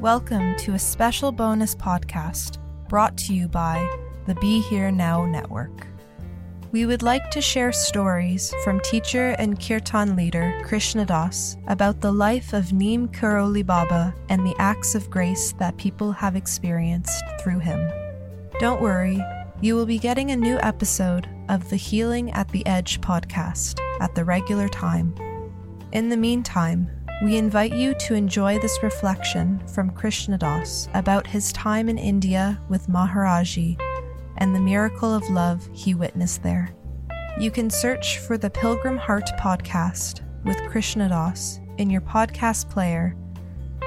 Welcome to a special bonus podcast brought to you by the Be Here Now Network. We would like to share stories from teacher and kirtan leader Krishna Das about the life of Neem Karoli Baba and the acts of grace that people have experienced through him. Don't worry, you will be getting a new episode of the Healing at the Edge podcast at the regular time. In the meantime, we invite you to enjoy this reflection from Krishna Das about his time in India with Maharaji and the miracle of love he witnessed there. You can search for the Pilgrim Heart podcast with Krishna Das in your podcast player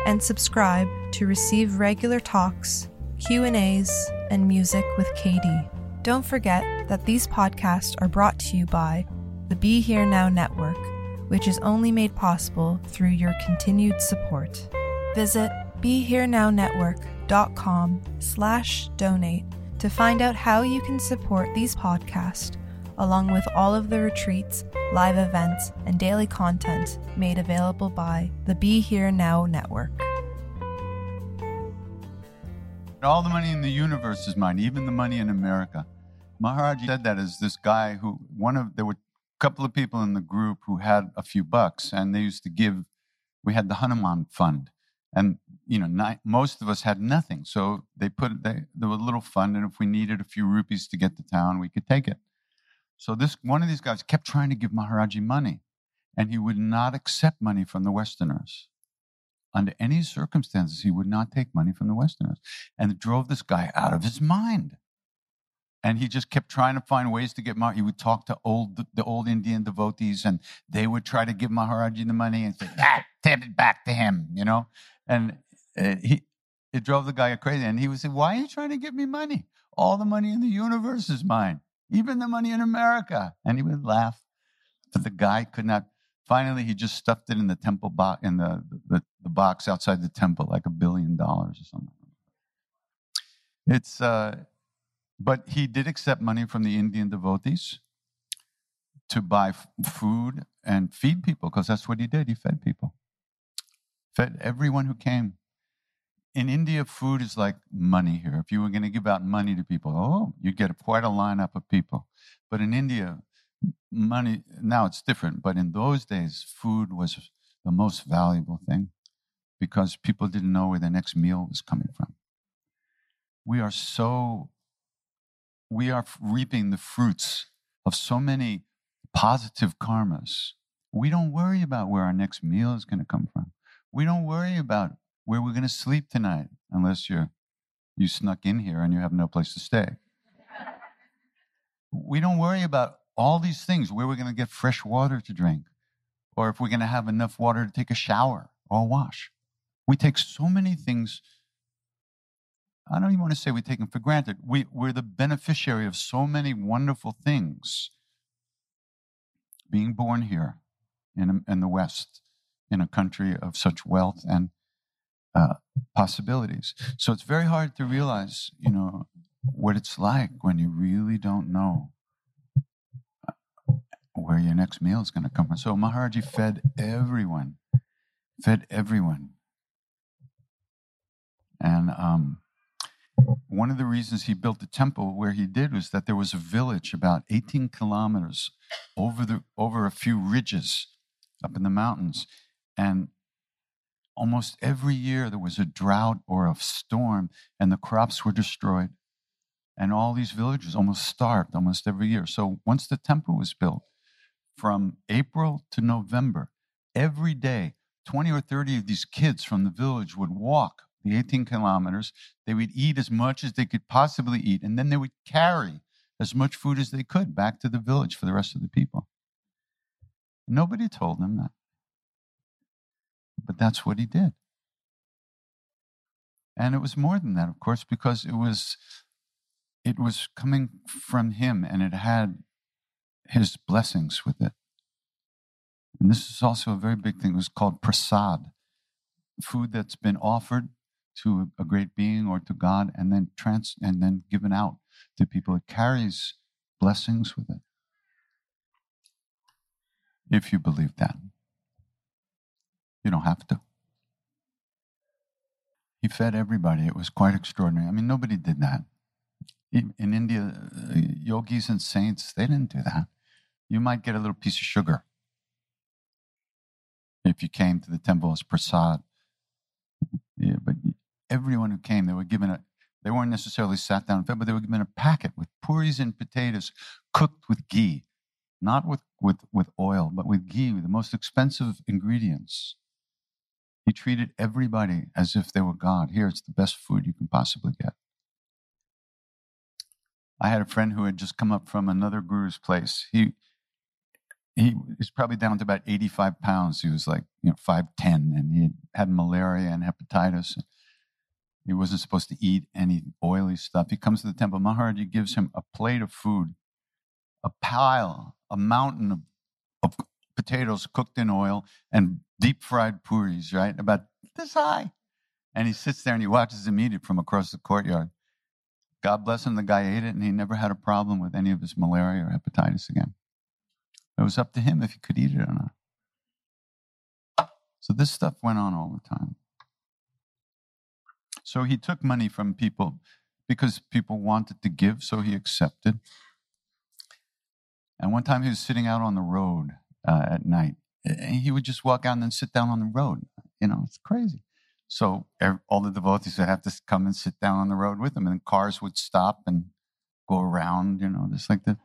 and subscribe to receive regular talks, Q&As, and music with KD. Don't forget that these podcasts are brought to you by the Be Here Now network which is only made possible through your continued support. Visit BeHereNowNetwork.com slash donate to find out how you can support these podcasts, along with all of the retreats, live events, and daily content made available by the Be Here Now Network. All the money in the universe is mine, even the money in America. Maharaji said that as this guy who one of there were couple of people in the group who had a few bucks, and they used to give. We had the Hanuman Fund, and you know, not, most of us had nothing, so they put they, there was a little fund, and if we needed a few rupees to get to town, we could take it. So this one of these guys kept trying to give Maharaji money, and he would not accept money from the Westerners. Under any circumstances, he would not take money from the Westerners, and it drove this guy out of his mind and he just kept trying to find ways to get Maharaji. He would talk to old the old Indian devotees, and they would try to give Maharaji the money and say, "Ah, take it back to him," you know. And uh, he it drove the guy crazy. And he would say, "Why are you trying to give me money? All the money in the universe is mine, even the money in America." And he would laugh, but the guy could not. Finally, he just stuffed it in the temple box in the, the the box outside the temple, like a billion dollars or something. It's uh, but he did accept money from the Indian devotees to buy f- food and feed people because that's what he did. He fed people, fed everyone who came. In India, food is like money here. If you were going to give out money to people, oh, you'd get quite a lineup of people. But in India, money, now it's different, but in those days, food was the most valuable thing because people didn't know where their next meal was coming from. We are so we are reaping the fruits of so many positive karmas. We don't worry about where our next meal is going to come from. We don't worry about where we're going to sleep tonight, unless you're you snuck in here and you have no place to stay. we don't worry about all these things where we're going to get fresh water to drink, or if we're going to have enough water to take a shower or wash. We take so many things. I don't even want to say we take them for granted. We, we're the beneficiary of so many wonderful things being born here in, in the West, in a country of such wealth and uh, possibilities. So it's very hard to realize, you know, what it's like when you really don't know uh, where your next meal is going to come from. So Maharaji fed everyone, fed everyone. And um, one of the reasons he built the temple where he did was that there was a village about 18 kilometers over the over a few ridges up in the mountains, and almost every year there was a drought or a storm, and the crops were destroyed, and all these villages almost starved almost every year. So once the temple was built, from April to November, every day, 20 or 30 of these kids from the village would walk the 18 kilometers. They would eat as much as they could possibly eat, and then they would carry as much food as they could back to the village for the rest of the people. Nobody told them that. But that's what he did. And it was more than that, of course, because it was it was coming from him and it had his blessings with it. And this is also a very big thing. It was called prasad, food that's been offered to a great being or to God and then trans and then given out to people. It carries blessings with it. If you believe that. You don't have to. He fed everybody. It was quite extraordinary. I mean, nobody did that. In India, uh, yogis and saints, they didn't do that. You might get a little piece of sugar if you came to the temple as prasad. Yeah, but everyone who came, they were given a, they weren't necessarily sat down and fed, but they were given a packet with puris and potatoes cooked with ghee, not with, with, with oil, but with ghee, the most expensive ingredients. He treated everybody as if they were God. Here, it's the best food you can possibly get. I had a friend who had just come up from another guru's place. He he was probably down to about 85 pounds. He was like, you know, 5'10, and he had, had malaria and hepatitis. He wasn't supposed to eat any oily stuff. He comes to the temple. Maharaji gives him a plate of food, a pile, a mountain of, of potatoes cooked in oil and deep fried puris, right? About this high. And he sits there and he watches him eat it from across the courtyard. God bless him, the guy ate it and he never had a problem with any of his malaria or hepatitis again. It was up to him if he could eat it or not. So this stuff went on all the time. So he took money from people because people wanted to give, so he accepted. And one time he was sitting out on the road uh, at night. He would just walk out and then sit down on the road. You know, it's crazy. So all the devotees would have to come and sit down on the road with him, and cars would stop and go around, you know, just like that.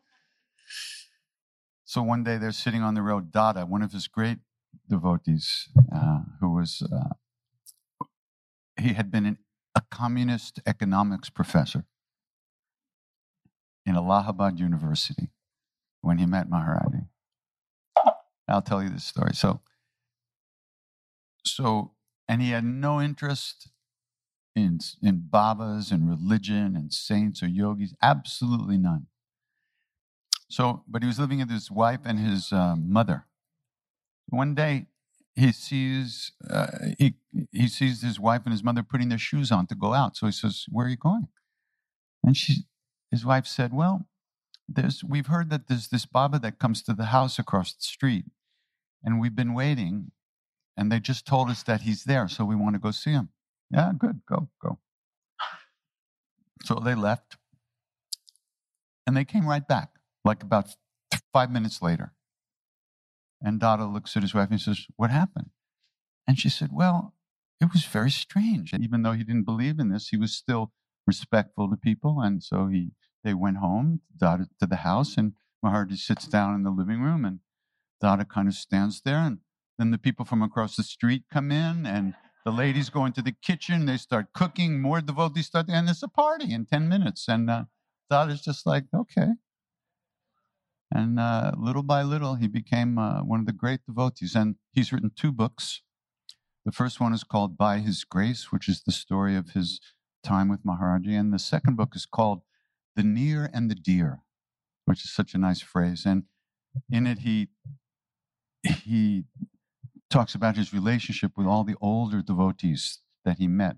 So one day they're sitting on the road. Dada, one of his great devotees, uh, who was, uh, he had been an communist economics professor in Allahabad University when he met Maharaji. I'll tell you this story. So, so, and he had no interest in in babas and religion and saints or yogis, absolutely none. So, but he was living with his wife and his uh, mother. One day, he sees uh, he he sees his wife and his mother putting their shoes on to go out. So he says, "Where are you going?" And she, his wife said, "Well, there's we've heard that there's this Baba that comes to the house across the street, and we've been waiting, and they just told us that he's there, so we want to go see him." Yeah, good, go go. So they left, and they came right back, like about five minutes later. And Dada looks at his wife and says, What happened? And she said, Well, it was very strange. And Even though he didn't believe in this, he was still respectful to people. And so he they went home, Dada to the house, and Maharaji sits down in the living room and Dada kind of stands there. And then the people from across the street come in and the ladies go into the kitchen, they start cooking, more devotees start, and it's a party in 10 minutes. And uh, Dada's just like, okay. And uh, little by little, he became uh, one of the great devotees. And he's written two books. The first one is called By His Grace, which is the story of his time with Maharaji. And the second book is called The Near and the Dear, which is such a nice phrase. And in it, he he talks about his relationship with all the older devotees that he met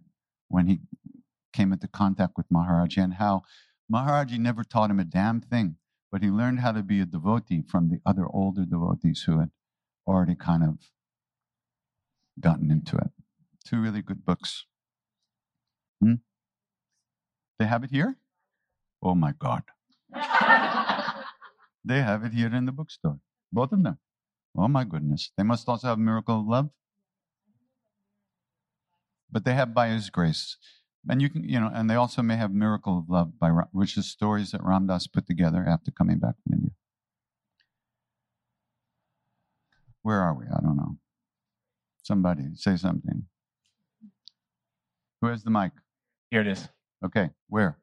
when he came into contact with Maharaji and how Maharaji never taught him a damn thing, but he learned how to be a devotee from the other older devotees who had already kind of gotten into it. Two really good books. Hmm? They have it here? Oh my God. they have it here in the bookstore. Both of them. Oh my goodness. They must also have Miracle of Love. But they have By His Grace. And you can, you know, and they also may have Miracle of Love by which is stories that Ram Dass put together after coming back from India. Where are we? I don't know. Somebody say something. Who has the mic? Here it is. Okay, where?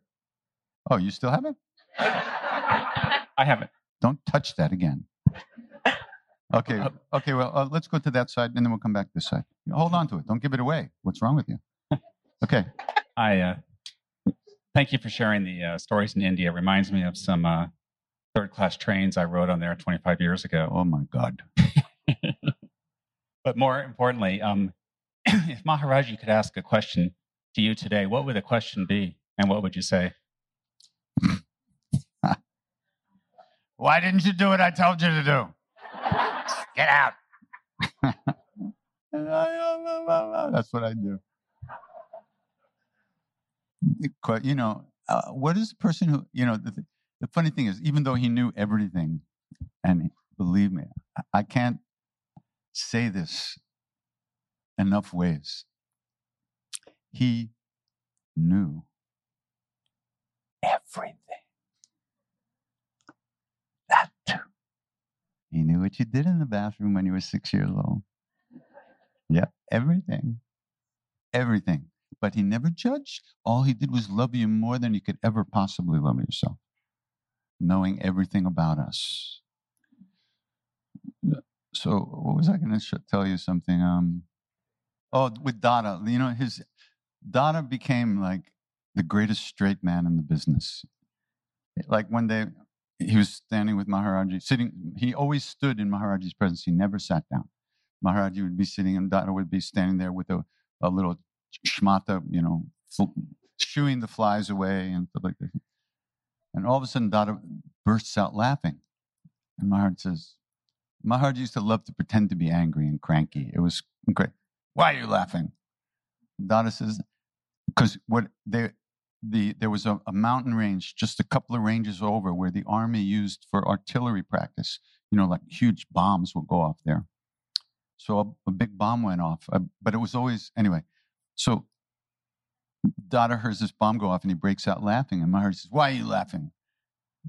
Oh, you still have it? I have it. Don't touch that again. Okay, okay, well, uh, let's go to that side and then we'll come back this side. Hold on to it. Don't give it away. What's wrong with you? Okay. I uh, thank you for sharing the uh, stories in India. It reminds me of some uh, third class trains I rode on there 25 years ago. Oh my God. but more importantly, um, if Maharaji could ask a question to you today, what would the question be and what would you say? Why didn't you do what I told you to do? Get out. That's what I do. You know, uh, what is the person who, you know, the, the funny thing is, even though he knew everything, and believe me, I can't say this enough ways. He knew everything. That too. He knew what you did in the bathroom when you were six years old. Yeah, everything. Everything. But he never judged. All he did was love you more than you could ever possibly love yourself, knowing everything about us. So, what was I going to tell you something? Um, oh, with Dada, you know, his Dada became like the greatest straight man in the business. Like one day, he was standing with Maharaji, sitting. He always stood in Maharaji's presence. He never sat down. Maharaji would be sitting, and Dada would be standing there with a, a little shmata, you know, shooing the flies away and stuff like that. And all of a sudden, Dada bursts out laughing. And Maharaj says, Maharaj used to love to pretend to be angry and cranky. It was great. Why are you laughing? Dada says, because what they, the, there was a, a, mountain range just a couple of ranges over where the army used for artillery practice. You know, like huge bombs would go off there. So a, a big bomb went off, uh, but it was always, anyway. So Dada hears this bomb go off and he breaks out laughing. And Maharaj says, Why are you laughing?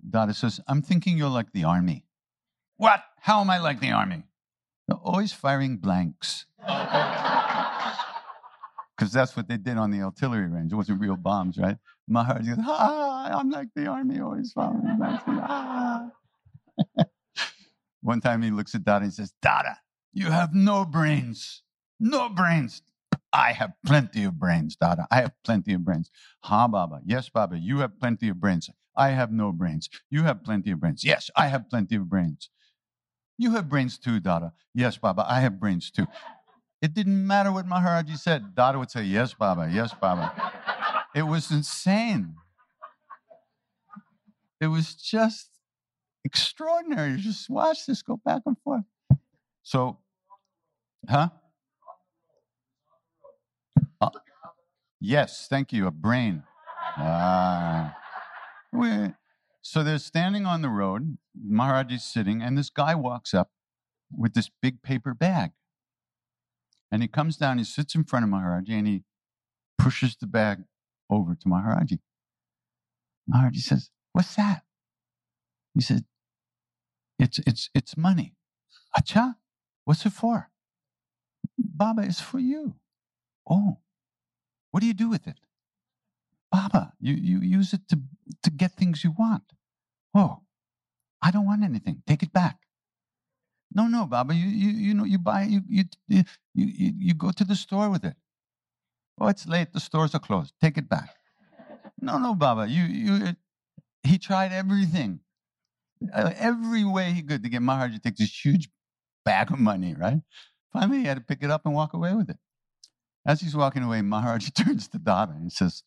Dada says, I'm thinking you're like the army. What? How am I like the army? They're always firing blanks. because that's what they did on the artillery range. It wasn't real bombs, right? Maharaj goes, ah, I'm like the army always following ah. One time he looks at Dada and says, Dada, you have no brains. No brains. I have plenty of brains, Dada. I have plenty of brains. Ha, Baba. Yes, Baba. You have plenty of brains. I have no brains. You have plenty of brains. Yes, I have plenty of brains. You have brains too, Dada. Yes, Baba. I have brains too. It didn't matter what Maharaji said. Dada would say, Yes, Baba, yes, Baba. It was insane. It was just extraordinary. Just watch this go back and forth. So, huh? Uh, yes, thank you. A brain. We, so they're standing on the road. Maharaj is sitting, and this guy walks up with this big paper bag. And he comes down, he sits in front of Maharaji, and he pushes the bag over to Maharaji. Maharaji says, What's that? He said, It's it's it's money. Acha, what's it for? Baba, it's for you. Oh, what do you do with it? Baba, you, you use it to, to get things you want. Oh, I don't want anything. Take it back. No, no, Baba, you, you, you know, you buy, you, you, you, you, you go to the store with it. Oh, it's late. The stores are closed. Take it back. No, no, Baba, you, you, he tried everything, uh, every way he could to get Maharaj to take this huge bag of money, right? Finally, he had to pick it up and walk away with it. As he's walking away, Maharaj turns to Dada and says,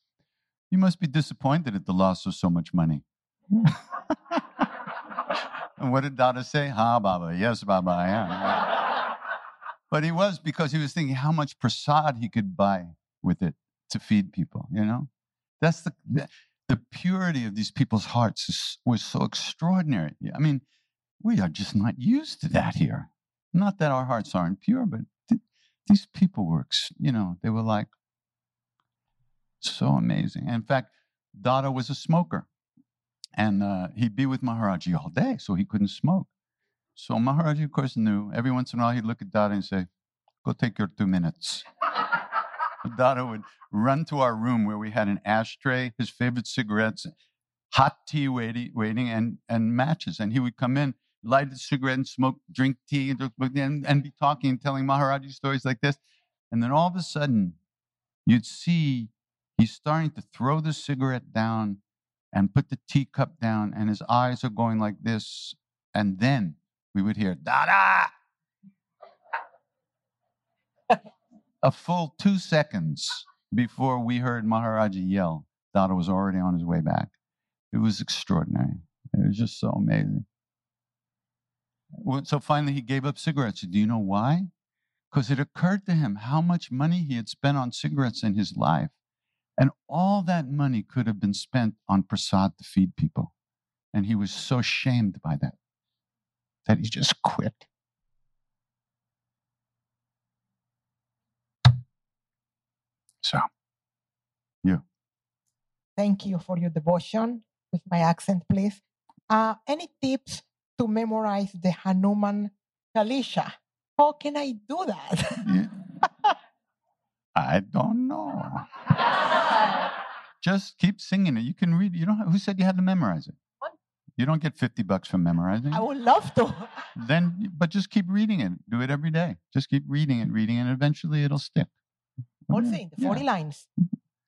You must be disappointed at the loss of so much money. and what did Dada say? Ha, Baba. Yes, Baba, I am. but he was because he was thinking how much prasad he could buy with it to feed people, you know? That's the, the, the purity of these people's hearts is, was so extraordinary. I mean, we are just not used to that here. Not that our hearts aren't pure, but these people were, you know, they were like so amazing. in fact, Dada was a smoker. And uh, he'd be with Maharaji all day, so he couldn't smoke. So Maharaji, of course, knew. Every once in a while, he'd look at Dada and say, Go take your two minutes. Dada would run to our room where we had an ashtray, his favorite cigarettes, hot tea waiting, waiting and, and matches. And he would come in, light a cigarette and smoke, drink tea, and, and, and be talking and telling Maharaji stories like this. And then all of a sudden, you'd see he's starting to throw the cigarette down and put the teacup down, and his eyes are going like this. And then we would hear, Dada! A full two seconds before we heard Maharaji yell, Dada was already on his way back. It was extraordinary. It was just so amazing. So finally, he gave up cigarettes. Do you know why? Because it occurred to him how much money he had spent on cigarettes in his life and all that money could have been spent on prasad to feed people. And he was so shamed by that that he just quit. So, you. Thank you for your devotion with my accent, please. Uh, any tips to memorize the Hanuman Chalisa? How can I do that? I don't know. Just keep singing it. You can read. You don't. Have, who said you had to memorize it? What? You don't get fifty bucks for memorizing. I would love to. Then, but just keep reading it. Do it every day. Just keep reading it, reading it. Eventually, it'll stick. Whole thing, forty yeah. lines.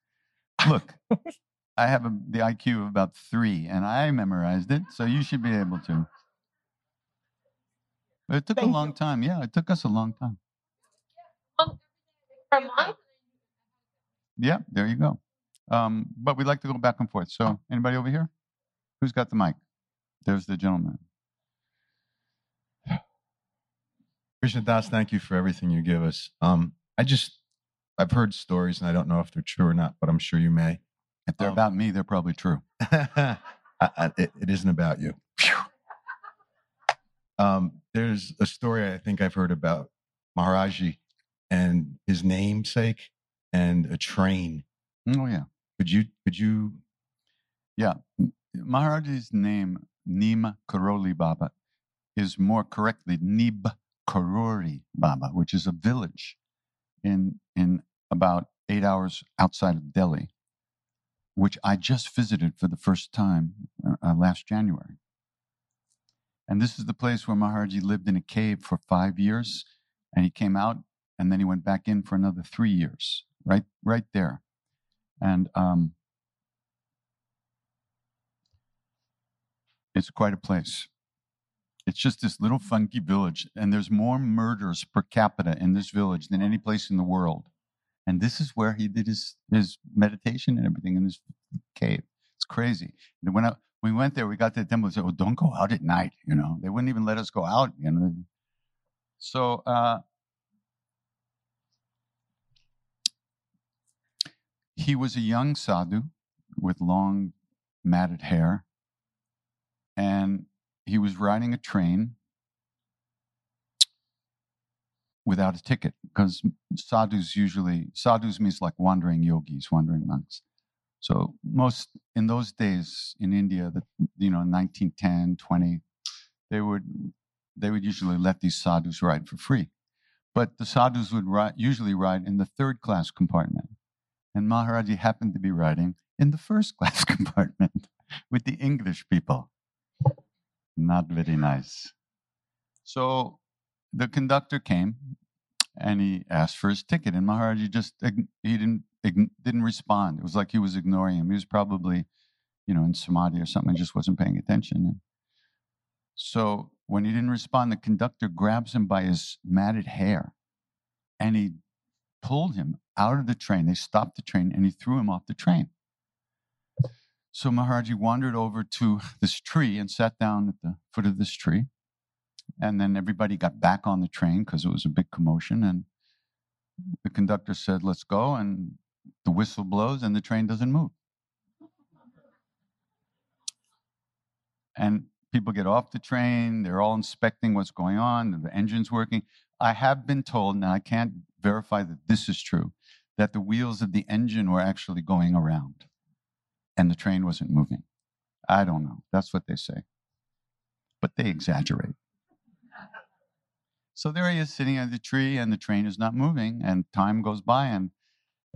Look, I have a, the IQ of about three, and I memorized it, so you should be able to. But it took Thank a long you. time. Yeah, it took us a long time. Per month? Yeah, there you go. Um, but we'd like to go back and forth. So, anybody over here? Who's got the mic? There's the gentleman. Krishna Das, thank you for everything you give us. Um, I just, I've heard stories, and I don't know if they're true or not, but I'm sure you may. If they're um, about me, they're probably true. I, I, it, it isn't about you. Um, there's a story I think I've heard about Maharaji and his namesake and a train. Oh yeah. Could you? Could you? Yeah, Maharaji's name Neem Karoli Baba is more correctly Nib Karori Baba, which is a village in in about eight hours outside of Delhi, which I just visited for the first time uh, uh, last January. And this is the place where Maharaji lived in a cave for five years, and he came out, and then he went back in for another three years, right, right there. And um, it's quite a place. It's just this little funky village, and there's more murders per capita in this village than any place in the world. And this is where he did his, his meditation and everything in this cave. It's crazy. And when, I, we went there, we got to the temple and said, Oh, don't go out at night. You know, they wouldn't even let us go out. You know, so uh, He was a young sadhu with long matted hair, and he was riding a train without a ticket because sadhus usually sadhus means like wandering yogis wandering monks so most in those days in india the you know 1910 20 they would they would usually let these sadhus ride for free but the sadhus would usually ride in the third class compartment and Maharaji happened to be riding in the first class compartment with the English people. Not very nice. So the conductor came and he asked for his ticket, and Maharaji just he didn't didn't respond. It was like he was ignoring him. He was probably, you know, in samadhi or something, just wasn't paying attention. So when he didn't respond, the conductor grabs him by his matted hair, and he pulled him out of the train. They stopped the train, and he threw him off the train. So Maharaji wandered over to this tree and sat down at the foot of this tree. And then everybody got back on the train because it was a big commotion. And the conductor said, Let's go. And the whistle blows and the train doesn't move. And people get off the train. They're all inspecting what's going on. The engine's working. I have been told, now I can't verify that this is true, that the wheels of the engine were actually going around and the train wasn't moving. I don't know. That's what they say. But they exaggerate. So there he is sitting at the tree, and the train is not moving, and time goes by, and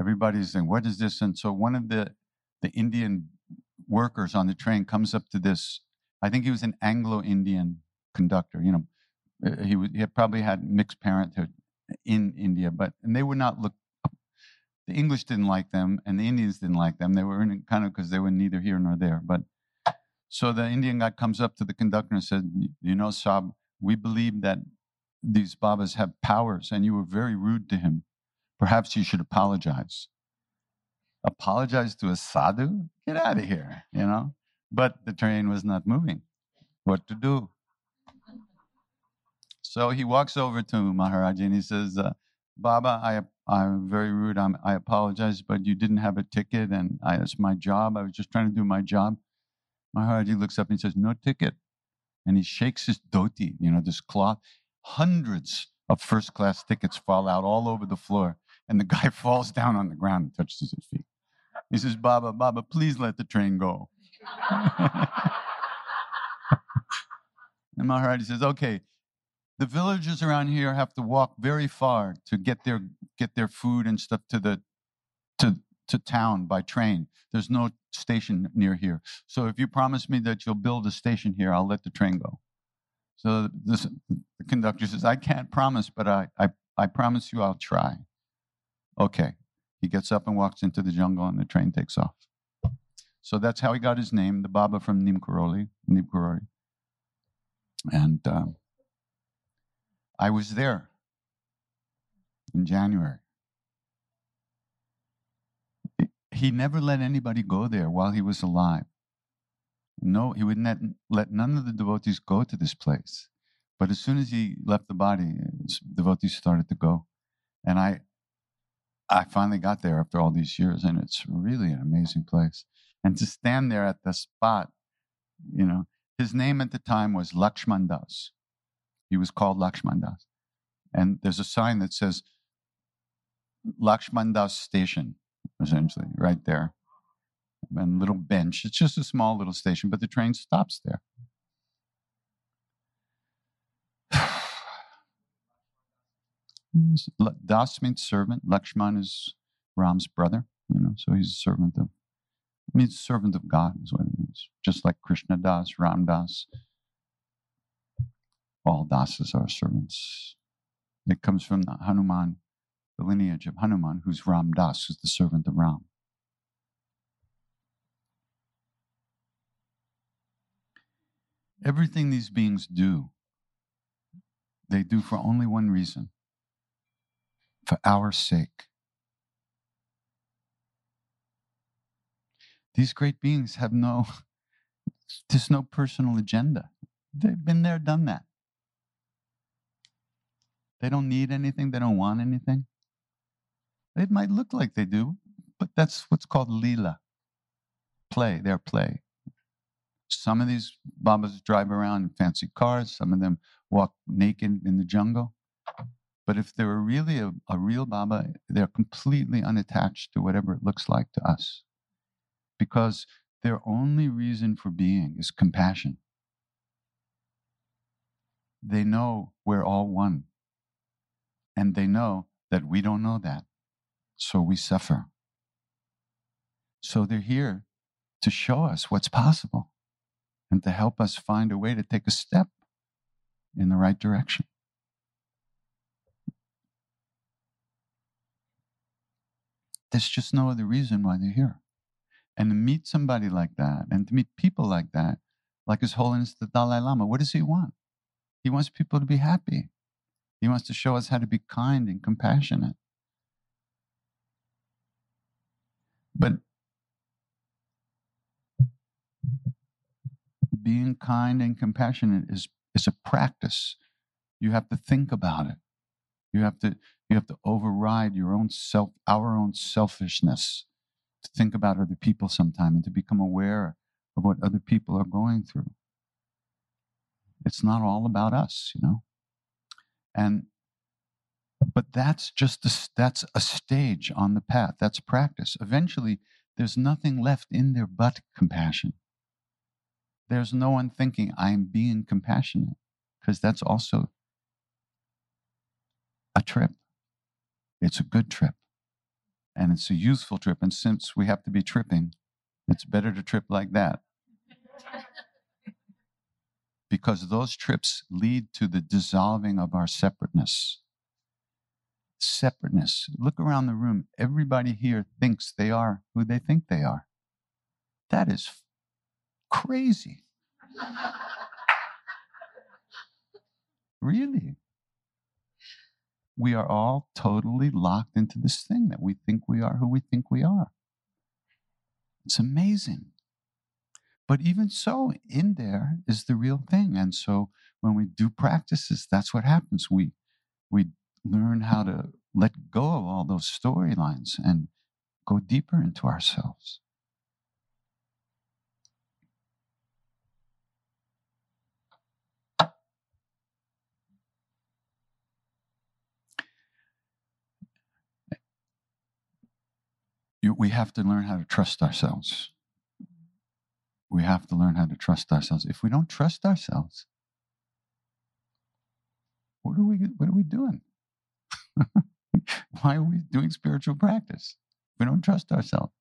everybody's saying, What is this? And so one of the, the Indian workers on the train comes up to this. I think he was an Anglo Indian conductor. You know, uh, he, he probably had mixed parenthood in India, but and they would not look the English didn't like them and the Indians didn't like them. They were in kind of because they were neither here nor there. But so the Indian guy comes up to the conductor and said, "You know, Sab, we believe that these Babas have powers, and you were very rude to him. Perhaps you should apologize." Apologize to a sadhu? Get out of here, you know. But the train was not moving. What to do? So he walks over to Maharaj and he says, uh, Baba, I I'm very rude. I'm, i apologize, but you didn't have a ticket, and I, it's my job. I was just trying to do my job. Maharaj looks up and says, "No ticket," and he shakes his dhoti, you know, this cloth. Hundreds of first-class tickets fall out all over the floor, and the guy falls down on the ground and touches his feet. He says, "Baba, Baba, please let the train go." and Maharaji says, "Okay, the villagers around here have to walk very far to get their get their food and stuff to the to to town by train. There's no station near here. So if you promise me that you'll build a station here, I'll let the train go. So this, the conductor says, I can't promise, but I, I, I promise you I'll try. Okay. He gets up and walks into the jungle and the train takes off. So that's how he got his name, the Baba from Neem Karoli, Neem Karoli. And um, I was there in January. He never let anybody go there while he was alive. No, he would not let none of the devotees go to this place. But as soon as he left the body, devotees started to go. And I I finally got there after all these years, and it's really an amazing place. And to stand there at the spot, you know, his name at the time was Lakshman Das. He was called Lakshman Das. And there's a sign that says Lakshman Das Station, essentially, right there. And little bench. It's just a small little station, but the train stops there. Das means servant. Lakshman is Ram's brother, you know, so he's a servant of, means servant of God is what it means. Just like Krishna Das, Ram Das. All dasas are servants. It comes from Hanuman, the lineage of Hanuman, who's Ram Das, who's the servant of Ram. Everything these beings do, they do for only one reason for our sake. These great beings have no, there's no personal agenda. They've been there, done that. They don't need anything, they don't want anything. It might look like they do, but that's what's called lila play, their play. Some of these Babas drive around in fancy cars, some of them walk naked in the jungle. But if they're really a, a real Baba, they're completely unattached to whatever it looks like to us. Because their only reason for being is compassion. They know we're all one. And they know that we don't know that. So we suffer. So they're here to show us what's possible. And to help us find a way to take a step in the right direction. There's just no other reason why they're here. And to meet somebody like that and to meet people like that, like His Holiness the Dalai Lama, what does he want? He wants people to be happy. He wants to show us how to be kind and compassionate. But being kind and compassionate is, is a practice. You have to think about it. You have to you have to override your own self our own selfishness to think about other people sometime and to become aware of what other people are going through. It's not all about us, you know. And but that's just a, that's a stage on the path. That's practice. Eventually, there's nothing left in there but compassion. There's no one thinking, I'm being compassionate, because that's also a trip. It's a good trip. And it's a useful trip. And since we have to be tripping, it's better to trip like that. because those trips lead to the dissolving of our separateness separateness. Look around the room. Everybody here thinks they are who they think they are. That is crazy. really. We are all totally locked into this thing that we think we are who we think we are. It's amazing. But even so, in there is the real thing. And so when we do practices, that's what happens. We we learn how to let go of all those storylines and go deeper into ourselves. You, we have to learn how to trust ourselves. We have to learn how to trust ourselves. If we don't trust ourselves, what are we, what are we doing? Why are we doing spiritual practice? We don't trust ourselves.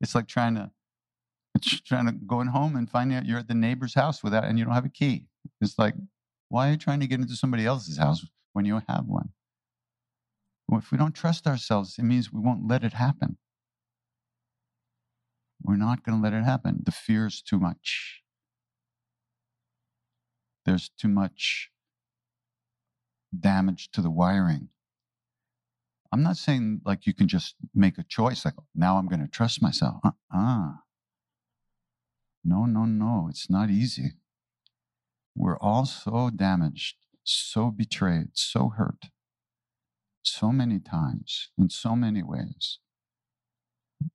It's like trying to it's trying to going home and finding out you're at the neighbor's house without and you don't have a key. It's like, why are you trying to get into somebody else's house when you have one? Well, if we don't trust ourselves, it means we won't let it happen. We're not going to let it happen. The fear is too much. There's too much damage to the wiring. I'm not saying like you can just make a choice, like, now I'm going to trust myself. Uh uh No, no, no. It's not easy. We're all so damaged, so betrayed, so hurt, so many times, in so many ways.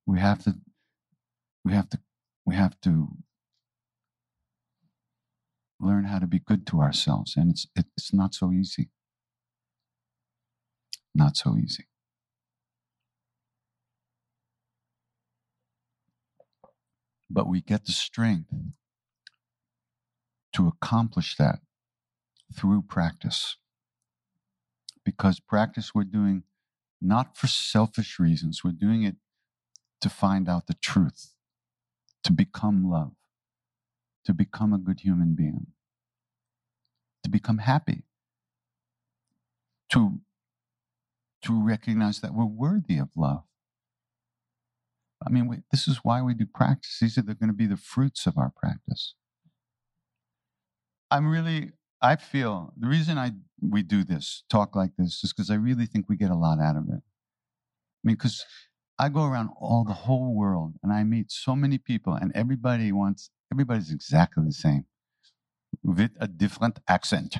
We have to, we have to, we have to learn how to be good to ourselves. And it's, it's not so easy not so easy. But we get the strength to accomplish that through practice. Because practice we're doing not for selfish reasons, we're doing it to find out the truth, to become love, to become a good human being, to become happy, to to recognize that we're worthy of love. I mean, we, this is why we do practice. These are going to be the fruits of our practice. I'm really, I feel the reason I we do this, talk like this, is because I really think we get a lot out of it. I mean, because I go around all the whole world and I meet so many people, and everybody wants, everybody's exactly the same with a different accent.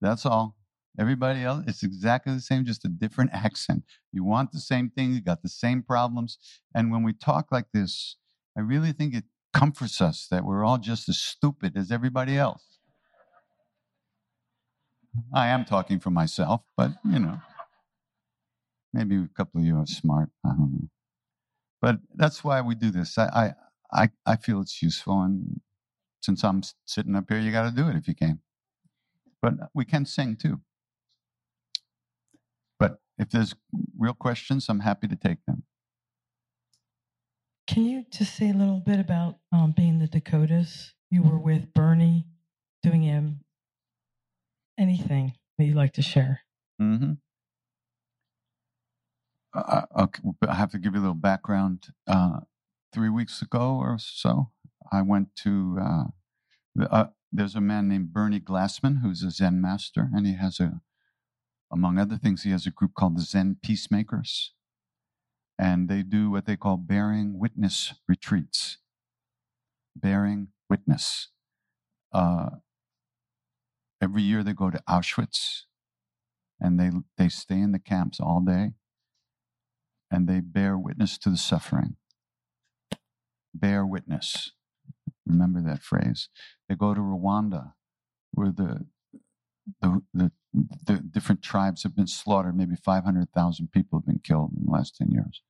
That's all. Everybody else, it's exactly the same, just a different accent. You want the same thing, you got the same problems. And when we talk like this, I really think it comforts us that we're all just as stupid as everybody else. I am talking for myself, but you know, maybe a couple of you are smart. I don't know. But that's why we do this. I, I, I, I feel it's useful. And since I'm sitting up here, you got to do it if you can. But we can sing too. But if there's real questions, I'm happy to take them. Can you just say a little bit about um, being the Dakotas? You were with Bernie, doing him. Anything that you'd like to share? Mm-hmm. Uh, okay, I have to give you a little background. Uh, three weeks ago or so, I went to. Uh, uh, there's a man named Bernie Glassman who's a Zen master, and he has a, among other things, he has a group called the Zen Peacemakers, and they do what they call bearing witness retreats. Bearing witness. Uh, every year they go to Auschwitz, and they they stay in the camps all day and they bear witness to the suffering. Bear witness. Remember that phrase. They go to Rwanda, where the the, the, the different tribes have been slaughtered. Maybe 500,000 people have been killed in the last 10 years.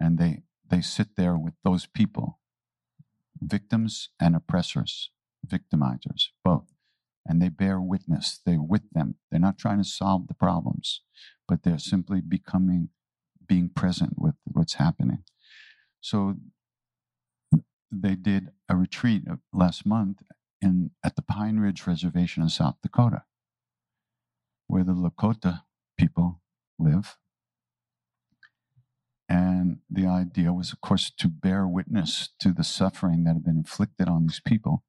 And they, they sit there with those people, victims and oppressors, victimizers, both. And they bear witness. They're with them. They're not trying to solve the problems, but they're simply becoming being present with what's happening. So they did a retreat uh, last month in at the Pine Ridge Reservation in South Dakota, where the Lakota people live. And the idea was, of course, to bear witness to the suffering that had been inflicted on these people,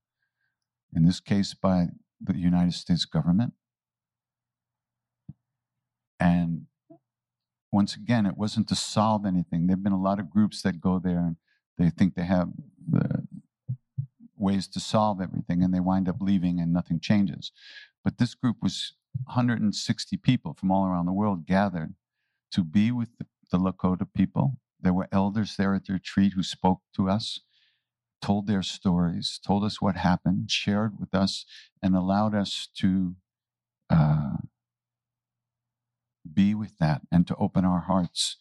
in this case by the United States government. And once again, it wasn't to solve anything. There have been a lot of groups that go there and they think they have the ways to solve everything and they wind up leaving and nothing changes. But this group was 160 people from all around the world gathered to be with the, the Lakota people. There were elders there at the retreat who spoke to us, told their stories, told us what happened, shared with us, and allowed us to uh, be with that and to open our hearts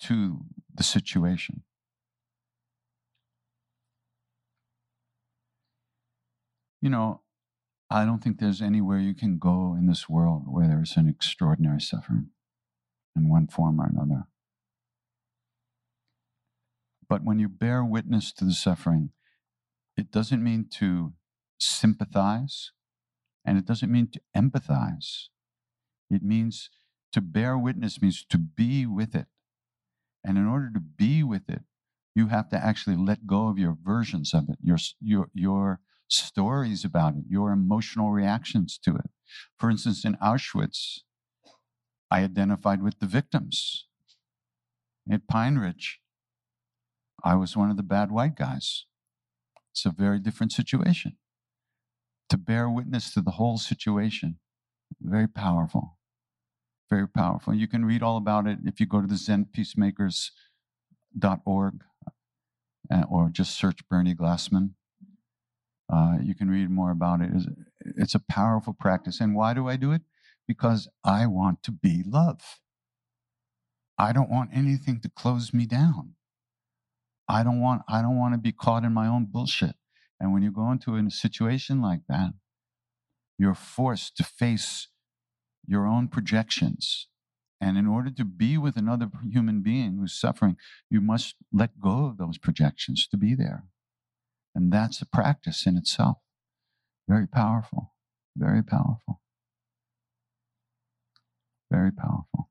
to the situation. You know, I don't think there's anywhere you can go in this world where there's an extraordinary suffering in one form or another. But when you bear witness to the suffering, it doesn't mean to sympathize and it doesn't mean to empathize. It means to bear witness means to be with it. And in order to be with it, you have to actually let go of your versions of it, your, your, your stories about it, your emotional reactions to it. For instance, in Auschwitz, I identified with the victims. At Pine Ridge, I was one of the bad white guys. It's a very different situation. To bear witness to the whole situation, very powerful very powerful. You can read all about it if you go to the zenpeacemakers.org uh, or just search Bernie Glassman. Uh, you can read more about it. It's a powerful practice. And why do I do it? Because I want to be love. I don't want anything to close me down. I don't want I don't want to be caught in my own bullshit. And when you go into a situation like that, you're forced to face your own projections. And in order to be with another human being who's suffering, you must let go of those projections to be there. And that's a practice in itself. Very powerful, very powerful, very powerful.